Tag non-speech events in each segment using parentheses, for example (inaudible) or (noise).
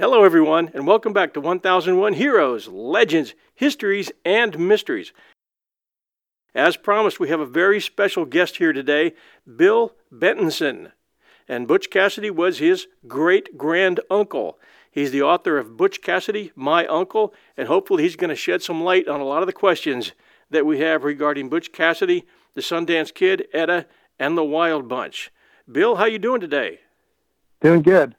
Hello, everyone, and welcome back to 1001 Heroes, Legends, Histories, and Mysteries. As promised, we have a very special guest here today, Bill Betenson. And Butch Cassidy was his great grand uncle. He's the author of Butch Cassidy, My Uncle, and hopefully he's going to shed some light on a lot of the questions that we have regarding Butch Cassidy, the Sundance Kid, Etta, and the Wild Bunch. Bill, how you doing today? Doing good.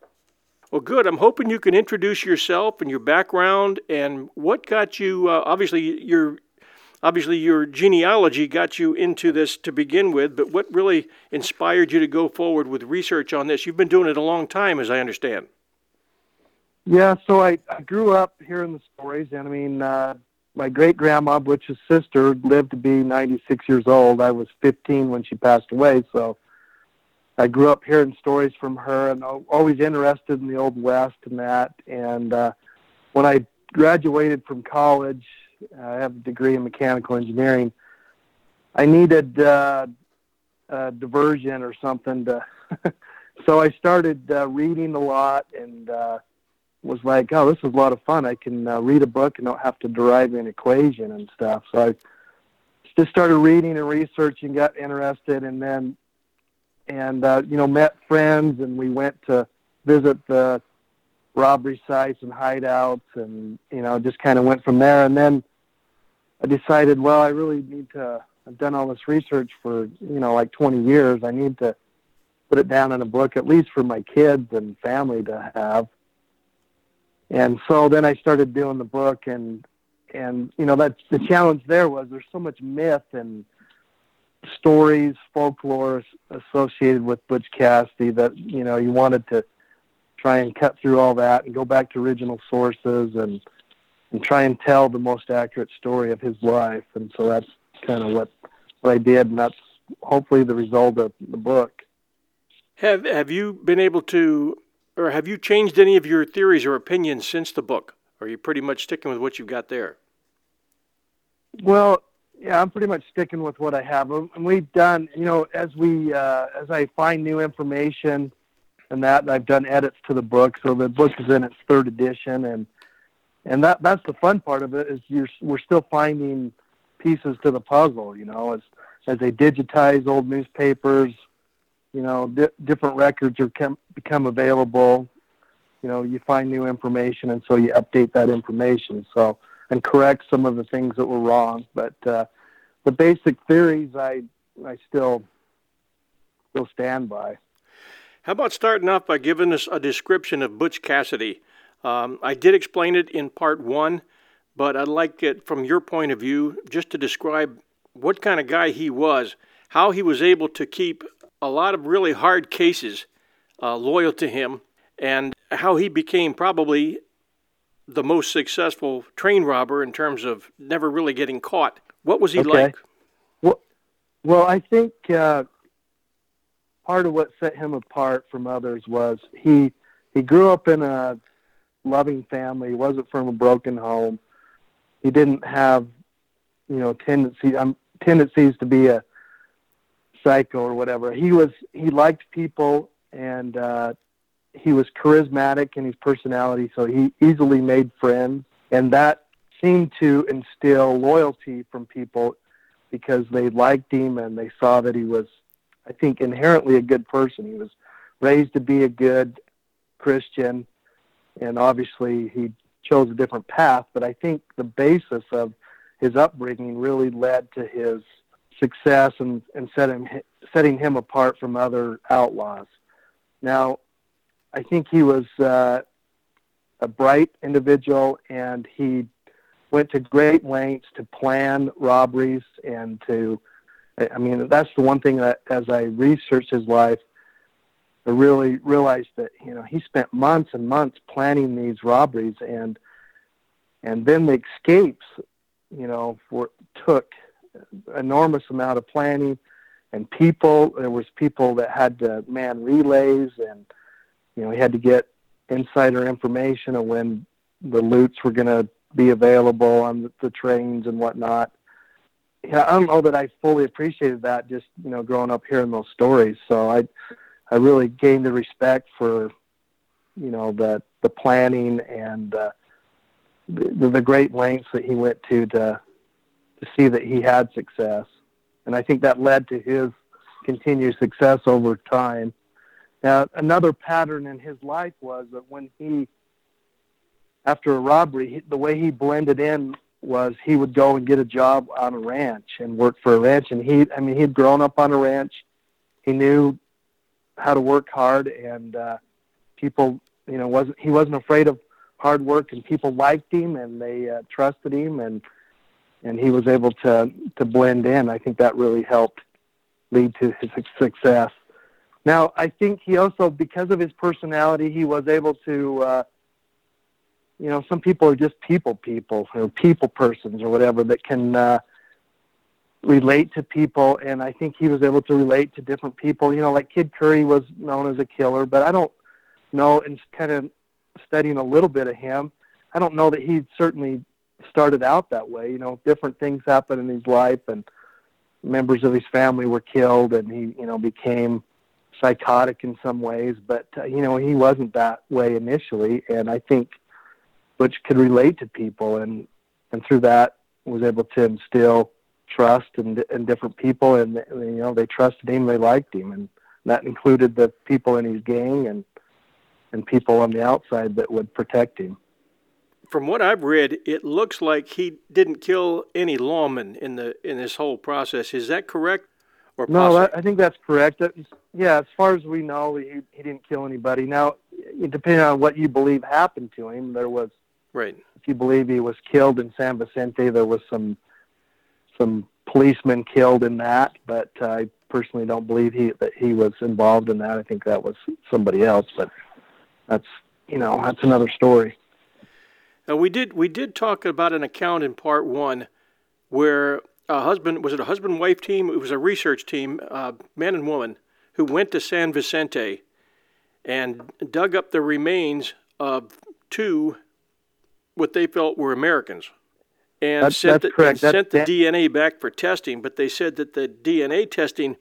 Well, good. I'm hoping you can introduce yourself and your background and what got you. Uh, obviously, your obviously your genealogy got you into this to begin with, but what really inspired you to go forward with research on this? You've been doing it a long time, as I understand. Yeah, so I, I grew up hearing the stories, and I mean, uh, my great grandma, Butch's sister, lived to be 96 years old. I was 15 when she passed away, so I grew up hearing stories from her and always interested in the Old West and that. And uh, when I graduated from college, I have a degree in mechanical engineering. I needed uh, a diversion or something to. (laughs) so I started uh, reading a lot and uh, was like, "Oh, this is a lot of fun. I can uh, read a book and don't have to derive an equation and stuff." So I just started reading and researching, got interested, and then and uh, you know met friends and we went to visit the robbery sites and hideouts and you know just kind of went from there. And then I decided well I really need to I've done all this research for you know like 20 years. I need to put it down in a book at least for my kids and family to have. And so then I started doing the book and and you know that's the challenge there was there's so much myth and stories, folklore associated with Butch Cassidy that you know you wanted to try and cut through all that and go back to original sources and and try and tell the most accurate story of his life. And so that's kind of what what I did, and that's hopefully the result of the book. Have Have you been able to, or have you changed any of your theories or opinions since the book? Or are you pretty much sticking with what you've got there? Well, yeah, I'm pretty much sticking with what I have. And we've done, you know, as we uh, as I find new information and that, I've done edits to the book. So the book is in its third edition, and and that that's the fun part of it is you're we're still finding pieces to the puzzle. You know, as as they digitize old newspapers, you know, di- different records are com- become available. You know, you find new information, and so you update that information. So and correct some of the things that were wrong. But uh, the basic theories, I I still still stand by. How about starting off by giving us a description of Butch Cassidy? Um, I did explain it in part one, but I'd like it from your point of view just to describe what kind of guy he was, how he was able to keep a lot of really hard cases uh, loyal to him, and how he became probably the most successful train robber in terms of never really getting caught. What was he Okay. like? Well, well, I think uh, part of what set him apart from others was he he grew up in a loving family. He wasn't from a broken home. He didn't have, you know, tendency um, tendencies to be a psycho or whatever. He was he liked people and uh, he was charismatic in his personality, so he easily made friends, and that seemed to instill loyalty from people because they liked him and they saw that he was, I think, inherently a good person. He was raised to be a good Christian, and obviously he chose a different path. But I think the basis of his upbringing really led to his success and, and setting, setting him apart from other outlaws. Now, I think he was uh, a bright individual, and he went to great lengths to plan robberies and to. I mean, that's the one thing that, as I researched his life, I really realized that you know he spent months and months planning these robberies, and and then the escapes, you know, were, took enormous amount of planning and people. There was people that had to man relays and you know, he had to get insider information of when the loots were going to be available on the, trains and whatnot. Yeah, I don't know that I fully appreciated that just, you know, growing up hearing those stories. So I, I really gained the respect for, you know, the, the planning and uh, the, the great lengths that he went to to, to see that he had success. And I think that led to his continued success over time. Now, another pattern in his life was that when he, after a robbery, he, the way he blended in was he would go and get a job on a ranch and work for a ranch. And he, I mean, he'd grown up on a ranch. He knew how to work hard, and uh, people, you know, wasn't he wasn't afraid of hard work, and people liked him and they uh, trusted him, and and he was able to to blend in. I think that really helped lead to his success. Now, I think he also, because of his personality, he was able to, uh, you know, some people are just people people or people persons or whatever that can uh, relate to people. And I think he was able to relate to different people. You know, like Kid Curry was known as a killer, but I don't know, and kind of studying a little bit of him, I don't know that he certainly started out that way. You know, different things happened in his life and members of his family were killed and he, you know, became psychotic in some ways, but uh, you know he wasn't that way initially, and I think Butch could relate to people, and and through that was able to instill trust in, in different people, and you know they trusted him, they liked him, and that included the people in his gang and and people on the outside that would protect him. From what I've read, it looks like he didn't kill any lawmen in the in this whole process. Is that correct? Or No, that, I think that's correct. That, yeah, as far as we know, he, he didn't kill anybody. Now, depending on what you believe happened to him, there was, right. if you believe he was killed in San Vicente, there was some some policemen killed in that. But uh, I personally don't believe he that he was involved in that. I think that was somebody else. But that's you know that's another story. Now we did we did talk about an account in part one where a husband was it a husband wife team? It was a research team, uh, man and woman, who went to San Vicente and dug up the remains of two what they felt were Americans. And That's- sent, that's the, and sent the DNA back for testing, but they said that the DNA testing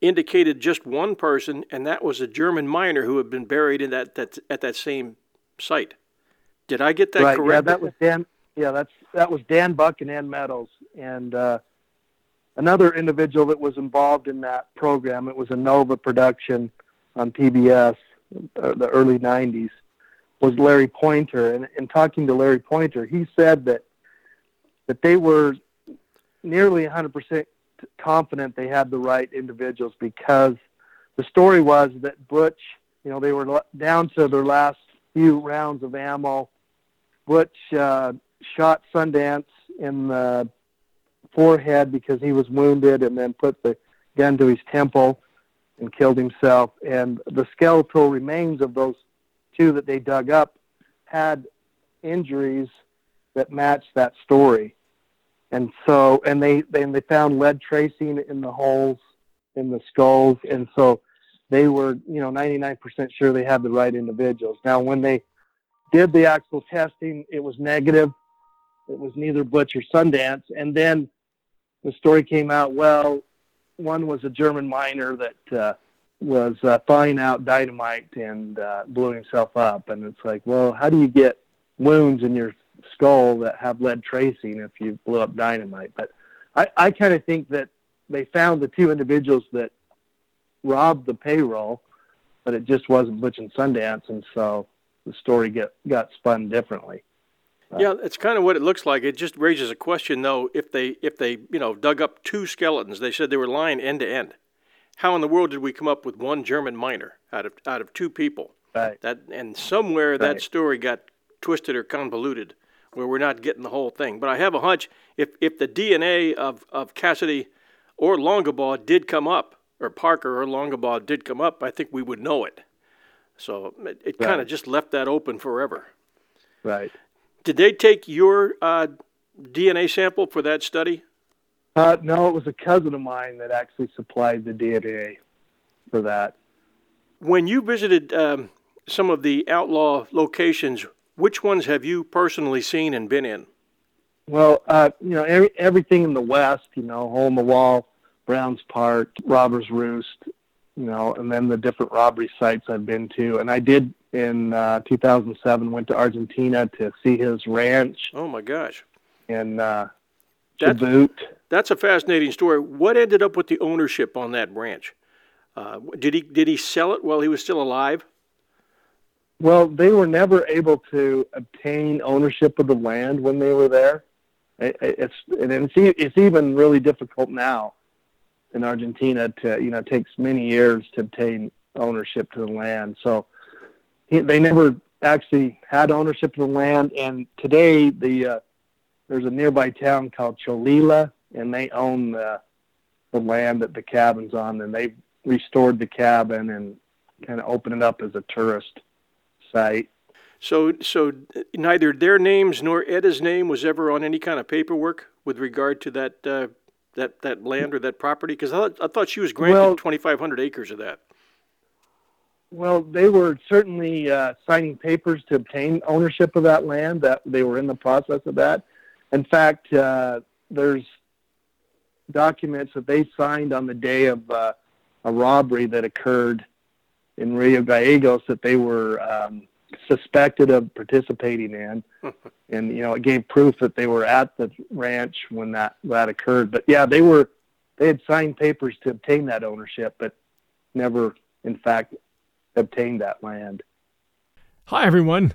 indicated just one person, and that was a German miner who had been buried in that, that at that same site. Did I get that right? correct? Yeah, that was Dan. Yeah, that's that was Dan Buck and Ann Meadows, and uh, another individual that was involved in that program. It was a Nova production on PBS, uh, the early '90s. Was Larry Pointer, and in talking to Larry Pointer, he said that that they were nearly 100% confident they had the right individuals because the story was that Butch, you know, they were down to their last few rounds of ammo. Butch uh, shot Sundance in the forehead because he was wounded and then put the gun to his temple. and killed himself. And the skeletal remains of those two that they dug up had injuries that matched that story. And so, and they, then they found lead tracing in the holes in the skulls. And so they were, you know, 99% sure they had the right individuals. Now, when they did the actual testing, it was negative. It was neither Butch or Sundance. And then the story came out, well, one was a German miner that uh, was uh, thawing out dynamite and uh, blew himself up. And it's like, well, how do you get wounds in your skull that have lead tracing if you blew up dynamite? But I, I kind of think that they found the two individuals that robbed the payroll, but it just wasn't Butch and Sundance, and so the story get got spun differently. Yeah, it's kind of what it looks like. It just raises a question, though. If they if they you know dug up two skeletons, they said they were lying end to end. How in the world did we come up with one German miner out of out of two people? Right. That and somewhere right. that story got twisted or convoluted, where we're not getting the whole thing. But I have a hunch if if the DNA of of Cassidy or Longabaugh did come up, or Parker or Longabaugh did come up, I think we would know it. So it, it right. kind of just left that open forever. Right. Did they take your uh, DNA sample for that study? Uh, no, it was a cousin of mine that actually supplied the DNA for that. When you visited um, some of the outlaw locations, which ones have you personally seen and been in? Well, uh, you know, every, everything in the West, you know, Hole in the Wall, Brown's Park, Robber's Roost, you know, and then the different robbery sites I've been to. And I did in uh, 2007 went to Argentina to see his ranch. Oh my gosh! And uh, Chubut. That's a fascinating story. What ended up with the ownership on that ranch? Uh, did he did he sell it while he was still alive? Well, they were never able to obtain ownership of the land when they were there. It, it's and it's it's even really difficult now in Argentina to you know it takes many years to obtain ownership to the land. So he, they never actually had ownership of the land. And today the uh, there's a nearby town called Cholila, and they own the the land that the cabin's on, and they restored the cabin and kind of opened it up as a tourist site. So, so neither their names nor Etta's name was ever on any kind of paperwork with regard to that uh, that that land or that property? Because I, thought, I thought she was granted well, 2,500 acres of that. Well, they were certainly uh, signing papers to obtain ownership of that land. That they were in the process of that. In fact, uh, there's documents that they signed on the day of uh, a robbery that occurred in Rio Gallegos that they were um, suspected of participating in, (laughs) and you know it gave proof that they were at the ranch when that that occurred. But yeah, they were they had signed papers to obtain that ownership, but never, in fact, obtained that land. Hi everyone.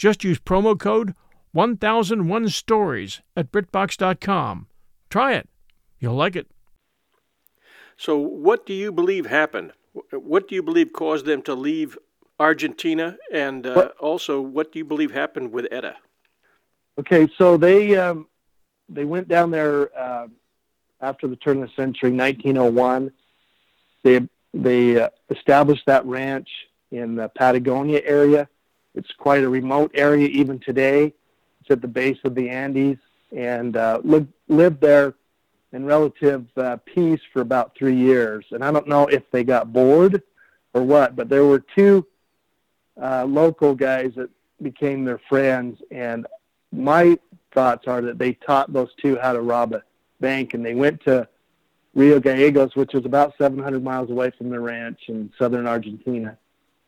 Just use promo code 1001 Stories at BritBox.com. Try it. You'll like it. So, what do you believe happened? What do you believe caused them to leave Argentina? And uh, also, what do you believe happened with Etta? Okay, so they um, they went down there uh, after the turn of the century, 1901. They they uh, established that ranch in the Patagonia area. It's quite a remote area even today. It's at the base of the Andes, and uh, lived lived there in relative uh, peace for about three years. And I don't know if they got bored or what. But there were two uh, local guys that became their friends, and my thoughts are that they taught those two how to rob a bank, and they went to Rio Gallegos, which is about 700 miles away from the ranch in southern Argentina,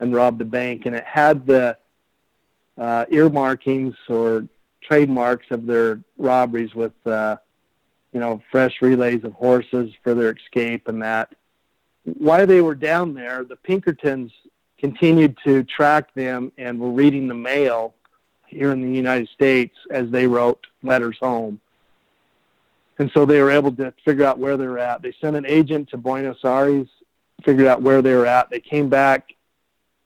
and robbed the bank. And it had the uh, earmarkings or trademarks of their robberies with, uh, you know, fresh relays of horses for their escape and that. While they were down there, the Pinkertons continued to track them and were reading the mail here in the United States as they wrote letters home. And so they were able to figure out where they were at. They sent an agent to Buenos Aires, figured out where they were at. They came back,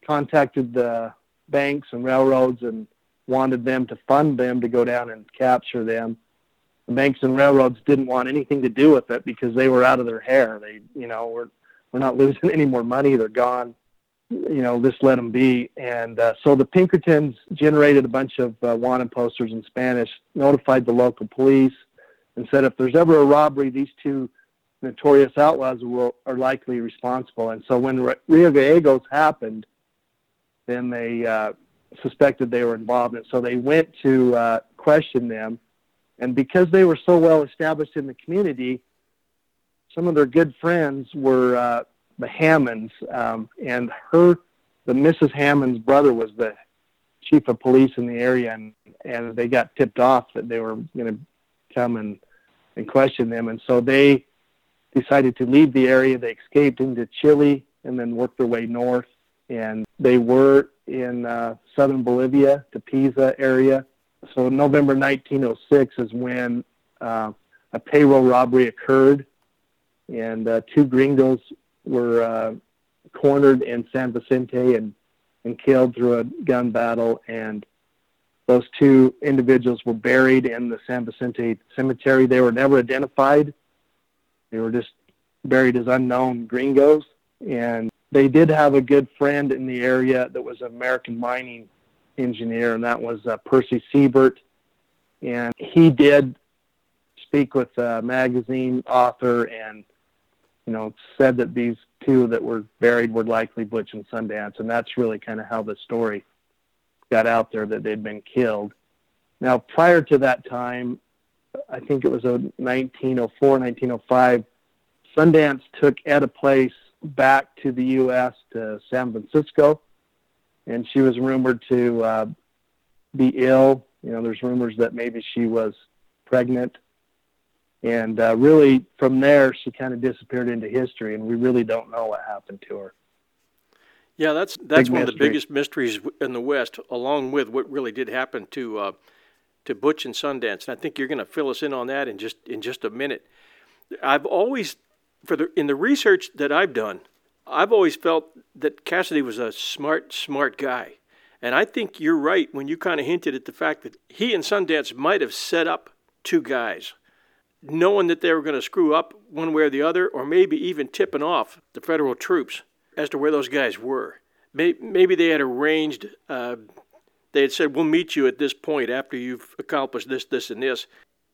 contacted the banks and railroads and wanted them to fund them to go down and capture them. The banks and railroads didn't want anything to do with it because they were out of their hair. They, you know, we're we're not (laughs) losing any more money. They're gone. You know, just let them be. And uh, so the Pinkertons generated a bunch of uh, wanted posters in Spanish, notified the local police, and said if there's ever a robbery, these two notorious outlaws will, are likely responsible. And so when Rio Gallegos happened, then they uh, suspected they were involved in it. So they went to uh, question them. And because they were so well established in the community, some of their good friends were uh, the Hammonds. Um, and her, the Mrs. Hammond's brother was the chief of police in the area. And, and they got tipped off that they were going to come and, and question them. And so they decided to leave the area. They escaped into Chile and then worked their way north and they were in uh, southern Bolivia, Tupiza area. So November 1906 is when uh, a payroll robbery occurred, and uh, two gringos were uh, cornered in San Vicente and, and killed through a gun battle. And those two individuals were buried in the San Vicente cemetery. They were never identified. They were just buried as unknown gringos. And they did have a good friend in the area that was an American mining engineer, and that was uh, Percy Seibert. And he did speak with a magazine author and, you know, said that these two that were buried were likely Butch and Sundance. And that's really kind of how the story got out there that they'd been killed. Now, prior to that time, I think it was a 1904, 1905, Sundance took Etta Place back to the U.S. to San Francisco, and she was rumored to uh, be ill. You know, there's rumors that maybe she was pregnant, and uh, really from there she kind of disappeared into history, and we really don't know what happened to her. Yeah, that's that's Big one mystery. of the biggest mysteries in the West, along with what really did happen to uh, to Butch and Sundance. And I think you're going to fill us in on that in just in just a minute. I've always for the in the research that I've done, I've always felt that Cassidy was a smart, smart guy. And I think you're right when you kind of hinted at the fact that he and Sundance might have set up two guys, knowing that they were going to screw up one way or the other, or maybe even tipping off the federal troops as to where those guys were. Maybe they had arranged, uh, they had said, We'll meet you at this point after you've accomplished this, this, and this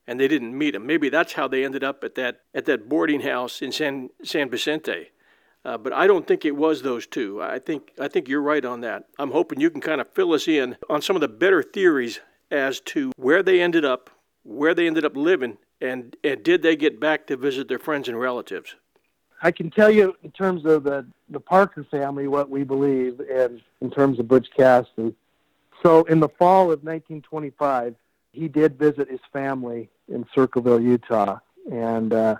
and they didn't meet him. Maybe that's how they ended up at that at that boarding house in San San Vicente. Uh, but I don't think it was those two. I think I think you're right on that. I'm hoping you can kind of fill us in on some of the better theories as to where they ended up, where they ended up living, and and did they get back to visit their friends and relatives? I can tell you in terms of the the Parker family what we believe, and in terms of Butch Cassidy. So in the fall of 1925, he did visit his family in Circleville, Utah, and uh,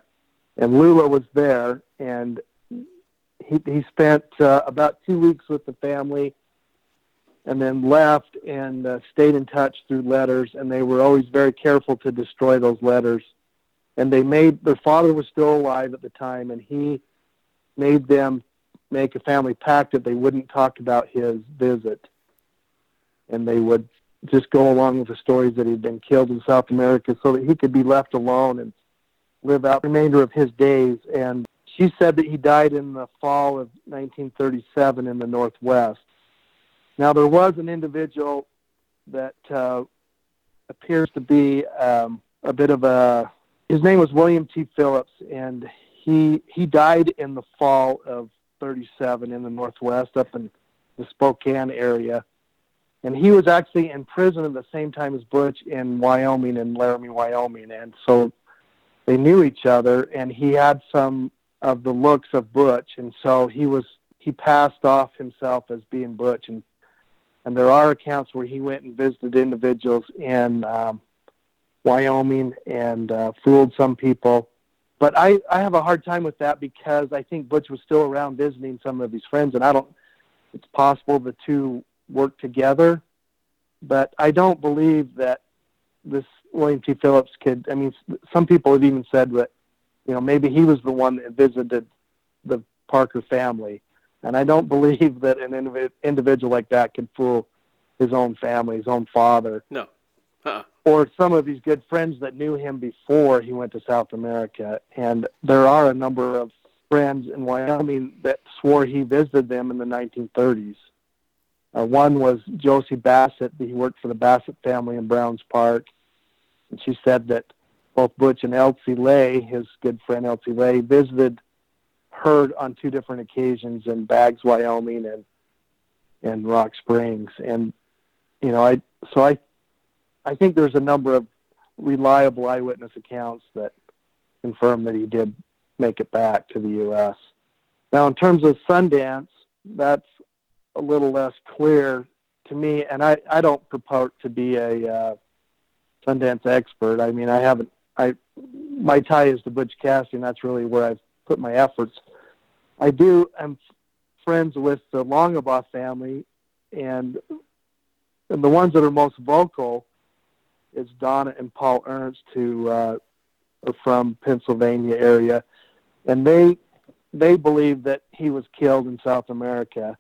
and Lula was there, and he he spent uh, about two weeks with the family, and then left and uh, stayed in touch through letters, and they were always very careful to destroy those letters, and they made their father was still alive at the time, and he made them make a family pact that they wouldn't talk about his visit, and they would just go along with the stories that he'd been killed in South America so that he could be left alone and live out the remainder of his days. And she said that he died in the fall of 1937 in the Northwest. Now, there was an individual that uh, appears to be um, a bit of a, his name was William T. Phillips, and he, he died in the fall of 37 in the Northwest, up in the Spokane area. And he was actually in prison at the same time as Butch in Wyoming, in Laramie, Wyoming. And so they knew each other, and he had some of the looks of Butch. And so he was he passed off himself as being Butch. And, and there are accounts where he went and visited individuals in um, Wyoming and uh, fooled some people but I, I have a hard time with that because I think Butch was still around visiting some of his friends, and I don't. It's possible the two work together, but I don't believe that this William T. Phillips kid. I mean, some people have even said that, you know, maybe he was the one that visited the Parker family, and I don't (laughs) believe that an indiv- individual like that could fool his own family, his own father. No. Uh-uh or some of his good friends that knew him before he went to South America. And there are a number of friends in Wyoming that swore he visited them in the 1930s. Uh, one was Josie Bassett. He worked for the Bassett family in Browns Park. And she said that both Butch and Elzy Lay, his good friend Elzy Lay, visited her on two different occasions in Baggs, Wyoming and and Rock Springs. And you know, I so I I think there's a number of reliable eyewitness accounts that confirm that he did make it back to the U.S. Now, in terms of Sundance, that's a little less clear to me, and I, I don't purport to be a uh, Sundance expert. I mean, I haven't. I my tie is to Butch Cassidy, and that's really where I've put my efforts. I do. I'm friends with the Longabaugh family, and and the ones that are most vocal is Donna and Paul Ernst, who uh, are from Pennsylvania area, and they they believe that he was killed in South America.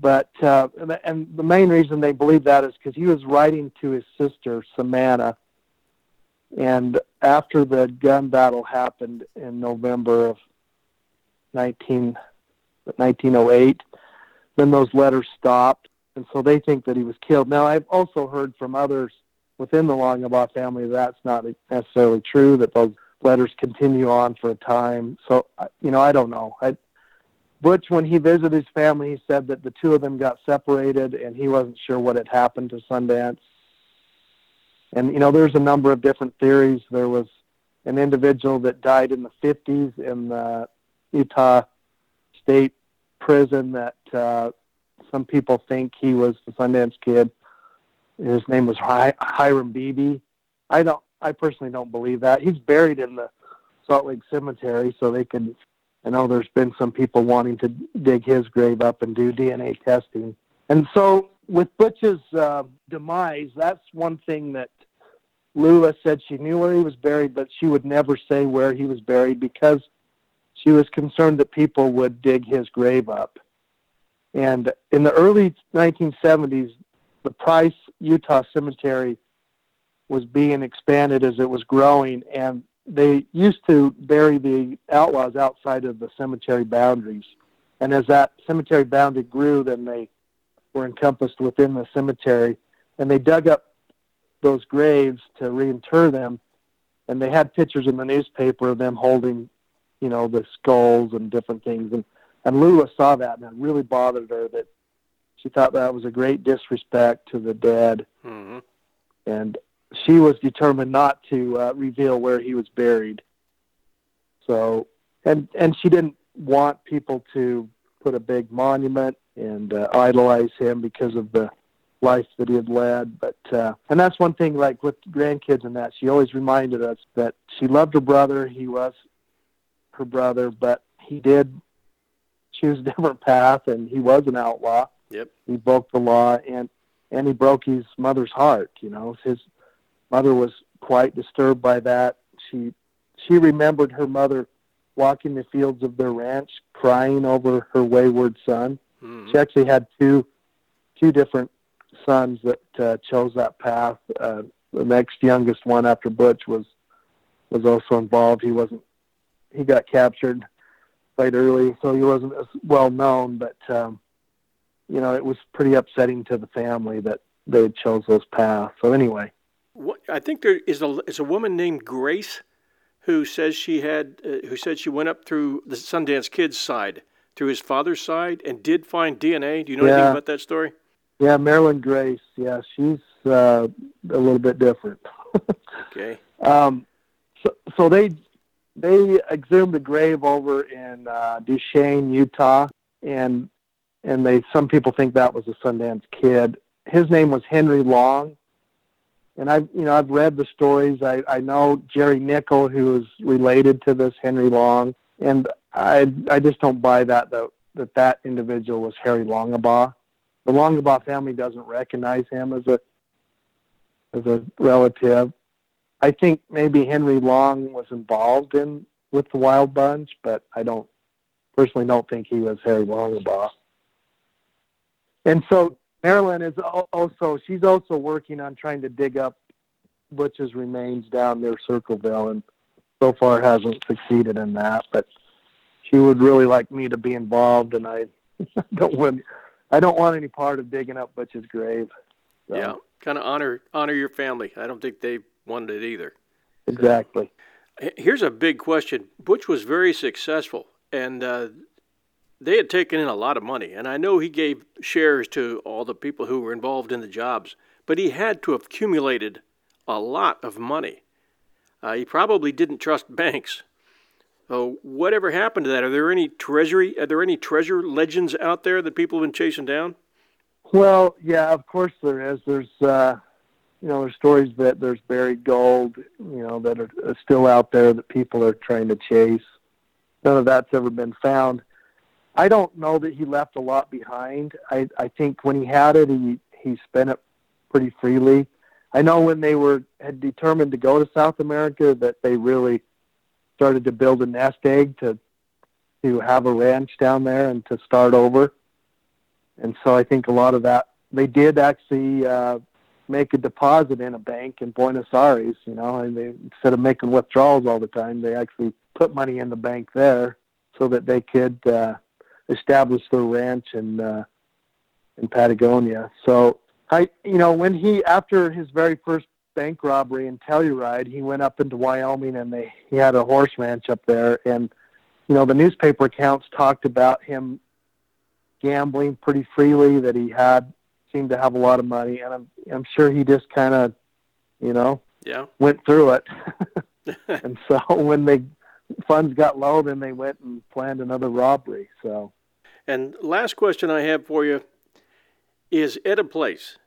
But uh, and the main reason they believe that is because he was writing to his sister Samantha, and after the gun battle happened in November of 19, 1908, then those letters stopped, and so they think that he was killed. Now I've also heard from others within the Longabaugh family, that's not necessarily true. That those letters continue on for a time. So, you know, I don't know. I, Butch, when he visited his family, he said that the two of them got separated, and he wasn't sure what had happened to Sundance. And you know, there's a number of different theories. There was an individual that died in the 50s in the Utah State Prison that uh, some people think he was the Sundance Kid. His name was Hi- Hiram Beebe. I don't. I personally don't believe that. He's buried in the Salt Lake Cemetery, so they can. I know there's been some people wanting to dig his grave up and do DNA testing. And so, with Butch's uh, demise, that's one thing that Lula said she knew where he was buried, but she would never say where he was buried because she was concerned that people would dig his grave up. And in the early 1970s, the Price Utah Cemetery was being expanded as it was growing, and they used to bury the outlaws outside of the cemetery boundaries. And as that cemetery boundary grew, then they were encompassed within the cemetery, and they dug up those graves to reinter them. And they had pictures in the newspaper of them holding, you know, the skulls and different things. And and Lula saw that, and it really bothered her that she thought that was a great disrespect to the dead, mm-hmm. and she was determined not to uh, reveal where he was buried. So, and and she didn't want people to put a big monument and uh, idolize him because of the life that he had led. But uh, and that's one thing, like with grandkids and that, she always reminded us that she loved her brother. He was her brother, but he did choose (laughs) a different path, and he was an outlaw. Yep. He broke the law and and he broke his mother's heart. You know, his mother was quite disturbed by that. She she remembered her mother walking the fields of their ranch, crying over her wayward son. Mm-hmm. She actually had two two different sons that uh, chose that path. Uh, the next youngest one after Butch was was also involved. He wasn't he got captured quite early, so he wasn't as well known. But um, you know, it was pretty upsetting to the family that they had chose those paths. So anyway, I think there is a is a woman named Grace who says she had uh, who said she went up through the Sundance Kids side through his father's side and did find DNA. Do you know yeah. anything about that story? Yeah, Marilyn Grace. Yeah, she's uh, a little bit different. (laughs) okay. Um, so, so they they exhumed a grave over in uh, Duchesne, Utah, and and they some people think that was a Sundance Kid. His name was Henry Long, and I've you know I've read the stories. I I know Jerry Nickel, who is related to this Henry Long, and I I just don't buy that that that, that individual was Harry Longabaugh. The Longabaugh family doesn't recognize him as a as a relative. I think maybe Henry Long was involved in with the Wild Bunch, but I don't personally don't think he was Harry Longabaugh. And so Marilyn is also she's also working on trying to dig up Butch's remains down near Circleville, and so far hasn't succeeded in that. But she would really like me to be involved, and I (laughs) don't want I don't want any part of digging up Butch's grave. So. Yeah, kind of honor honor your family. I don't think they wanted it either. Exactly. Here's a big question. Butch was very successful, and uh, they had taken in a lot of money. And I know he gave shares to all the people who were involved in the jobs, but he had to have accumulated a lot of money. Uh, he probably didn't trust banks. So, whatever happened to that? Are there any treasury? Are there any treasure legends out there that people have been chasing down? Well, yeah, of course there is. There's uh, you know, there's stories that there's buried gold, you know, that are, still out there that people are trying to chase. None of that's ever been found. I don't know that he left a lot behind. I I think when he had it, he he spent it pretty freely. I know when they were had determined to go to South America that they really started to build a nest egg to to have a ranch down there and to start over. And so I think a lot of that they did actually uh, make a deposit in a bank in Buenos Aires. You know, and they instead of making withdrawals all the time, they actually put money in the bank there so that they could uh, establish their ranch in uh, in Patagonia. So I, you know, when he after his very first bank robbery in Telluride, he went up into Wyoming and they he had a horse ranch up there, and you know the newspaper accounts talked about him gambling pretty freely, that he had seemed to have a lot of money, and I'm I'm sure he just kind of, you know, yeah, went through it. (laughs) (laughs) and so when they funds got low, then they went and planned another robbery. So. And last question I have for you is Etta Place.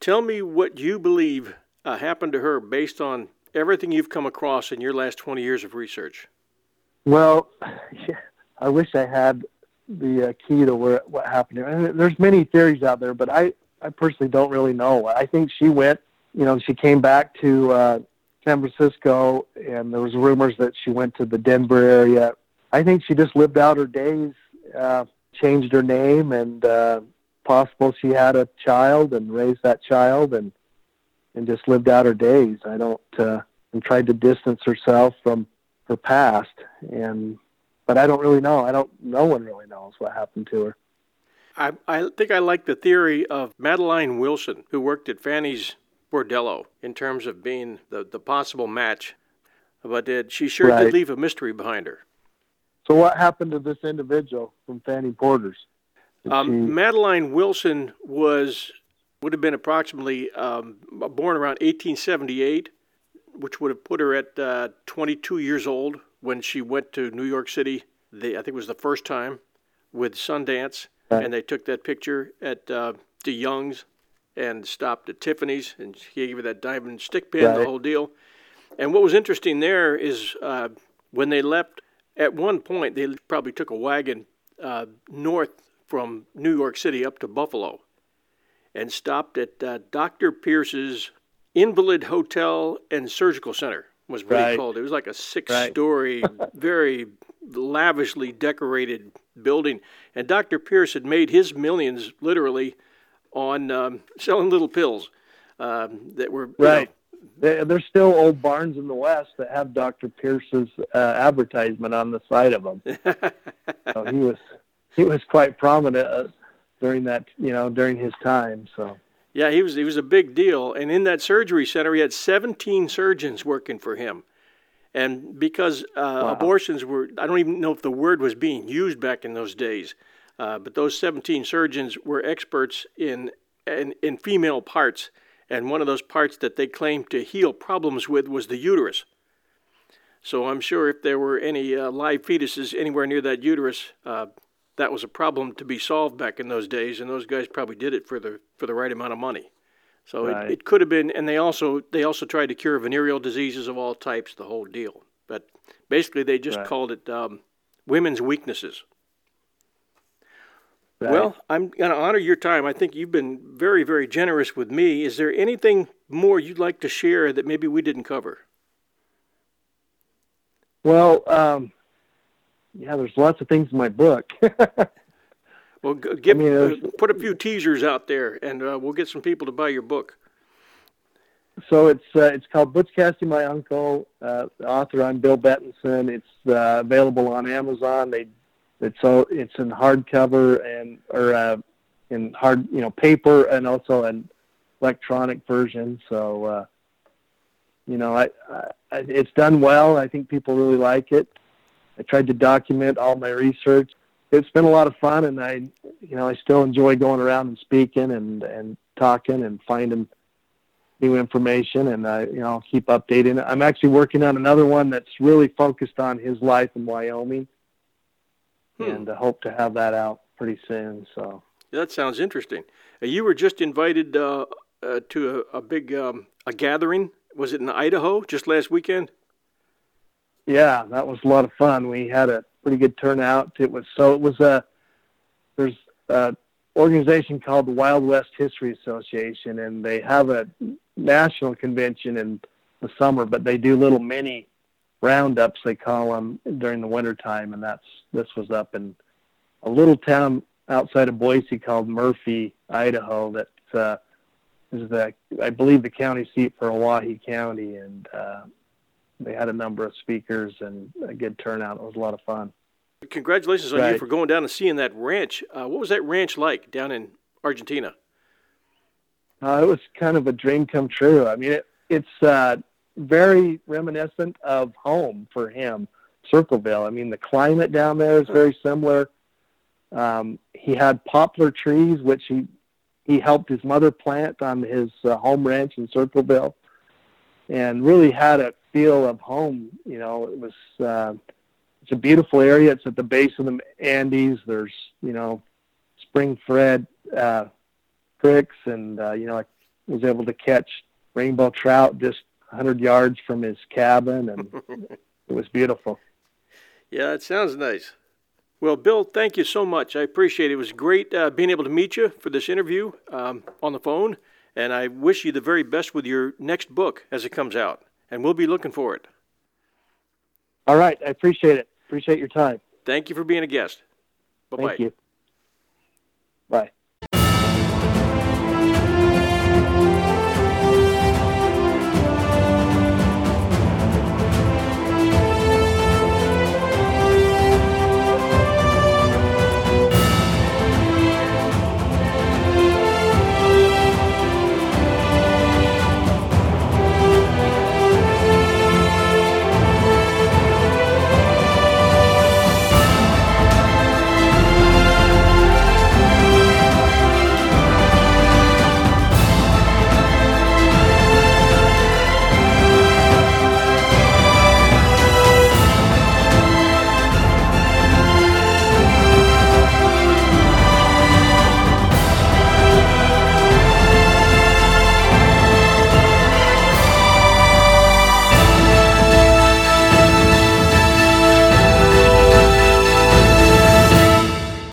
Tell me what you believe uh, happened to her based on everything you've come across in your last 20 years of research. Well, (laughs) I wish I had the uh, key to where what happened. And there's many theories out there, but I I personally don't really know. I think she went, you know, she came back to uh, San Francisco, and there was rumors that she went to the Denver area. I think she just lived out her days, uh, changed her name, and uh, possible she had a child and raised that child, and and just lived out her days. I don't uh, and tried to distance herself from her past, and but I don't really know. I don't. No one really knows what happened to her. I, I think I like the theory of Madeline Wilson, who worked at Fanny's Bordello, in terms of being the, the possible match. But did she sure right. did leave a mystery behind her. So what happened to this individual from Fanny Porter's? Um, she... Madeline Wilson was would have been approximately um, born around 1878, which would have put her at uh, 22 years old when she went to New York City. They, I think it was the first time with Sundance, right. and they took that picture at uh, DeYoung's and stopped at Tiffany's, and she gave her that diamond stick pin, right. the whole deal. And what was interesting there is uh, when they left, at one point they probably took a wagon uh, north from New York City up to Buffalo, and stopped at uh, Dr. Pierce's Invalid Hotel and Surgical Center was what right. he called it. It was like a six-story, right. (laughs) very lavishly decorated building. And Dr. Pierce had made his millions literally on um, selling little pills um, that were right. There's still old barns in the West that have Dr. Pierce's uh, advertisement on the side of them. (laughs) so he was he was quite prominent uh, during that you know during his time. So yeah, he was he was a big deal, and in that surgery center, he had 17 surgeons working for him, And because uh, wow. abortions were, I don't even know if the word was being used back in those days, uh, but those 17 surgeons were experts in, in, in female parts. And one of those parts that they claimed to heal problems with was the uterus. So I'm sure if there were any uh, live fetuses anywhere near that uterus, uh, that was a problem to be solved back in those days, and those guys probably did it for the for the right amount of money. So right. it, it could have been, and they also they also tried to cure venereal diseases of all types, the whole deal. But basically, they just right. called it um, women's weaknesses. Right. Well, I'm going to honor your time. I think you've been very, very generous with me. Is there anything more you'd like to share that maybe we didn't cover? Well, um, yeah, there's lots of things in my book. (laughs) well, give, I mean, uh, put a few teasers out there, and uh, we'll get some people to buy your book. So it's uh, it's called Butch Cassidy, My Uncle. Uh, the author, I'm Bill Betenson. It's uh, available on Amazon. They it's so it's in hardcover and or uh, in hard you know paper and also an electronic version. So uh, you know, I, I it's done well. I think people really like it. I tried to document all my research. It's been a lot of fun, and I, you know, I still enjoy going around and speaking and and talking and finding new information, and I, you know, I'll keep updating. I'm actually working on another one that's really focused on his life in Wyoming, hmm. and I hope to have that out pretty soon. So that sounds interesting. Uh, you were just invited uh, uh, to a, a big um, a gathering. Was it in Idaho just last weekend? Yeah, that was a lot of fun. We had a pretty good turnout. It was so it was a there's a organization called the Wild West History Association, and they have a national convention in the summer, but they do little mini roundups they call them during the winter time, and that's this was up in a little town outside of Boise called Murphy, Idaho. That uh, is the I believe the county seat for Owyhee County, and uh, they had a number of speakers and a good turnout. It was a lot of fun. Congratulations on right. you for going down and seeing that ranch. Uh, what was that ranch like down in Argentina? Uh, it was kind of a dream come true. I mean, it, it's uh, very reminiscent of home for him, Circleville. I mean, the climate down there is very similar. Um, he had poplar trees, which he he helped his mother plant on his uh, home ranch in Circleville, and really had a feel of home. You know, it was uh, it's a beautiful area. It's at the base of the Andes. There's you know spring fed uh, creeks, and uh, you know I was able to catch rainbow trout just 100 yards from his cabin, and (laughs) it was beautiful. Yeah, it sounds nice. Well, Bill, thank you so much. I appreciate it. It was great uh, being able to meet you for this interview um, on the phone, and I wish you the very best with your next book as it comes out and we'll be looking for it. All right. I appreciate it. Appreciate your time. Thank you for being a guest. Bye bye. Thank you. Bye.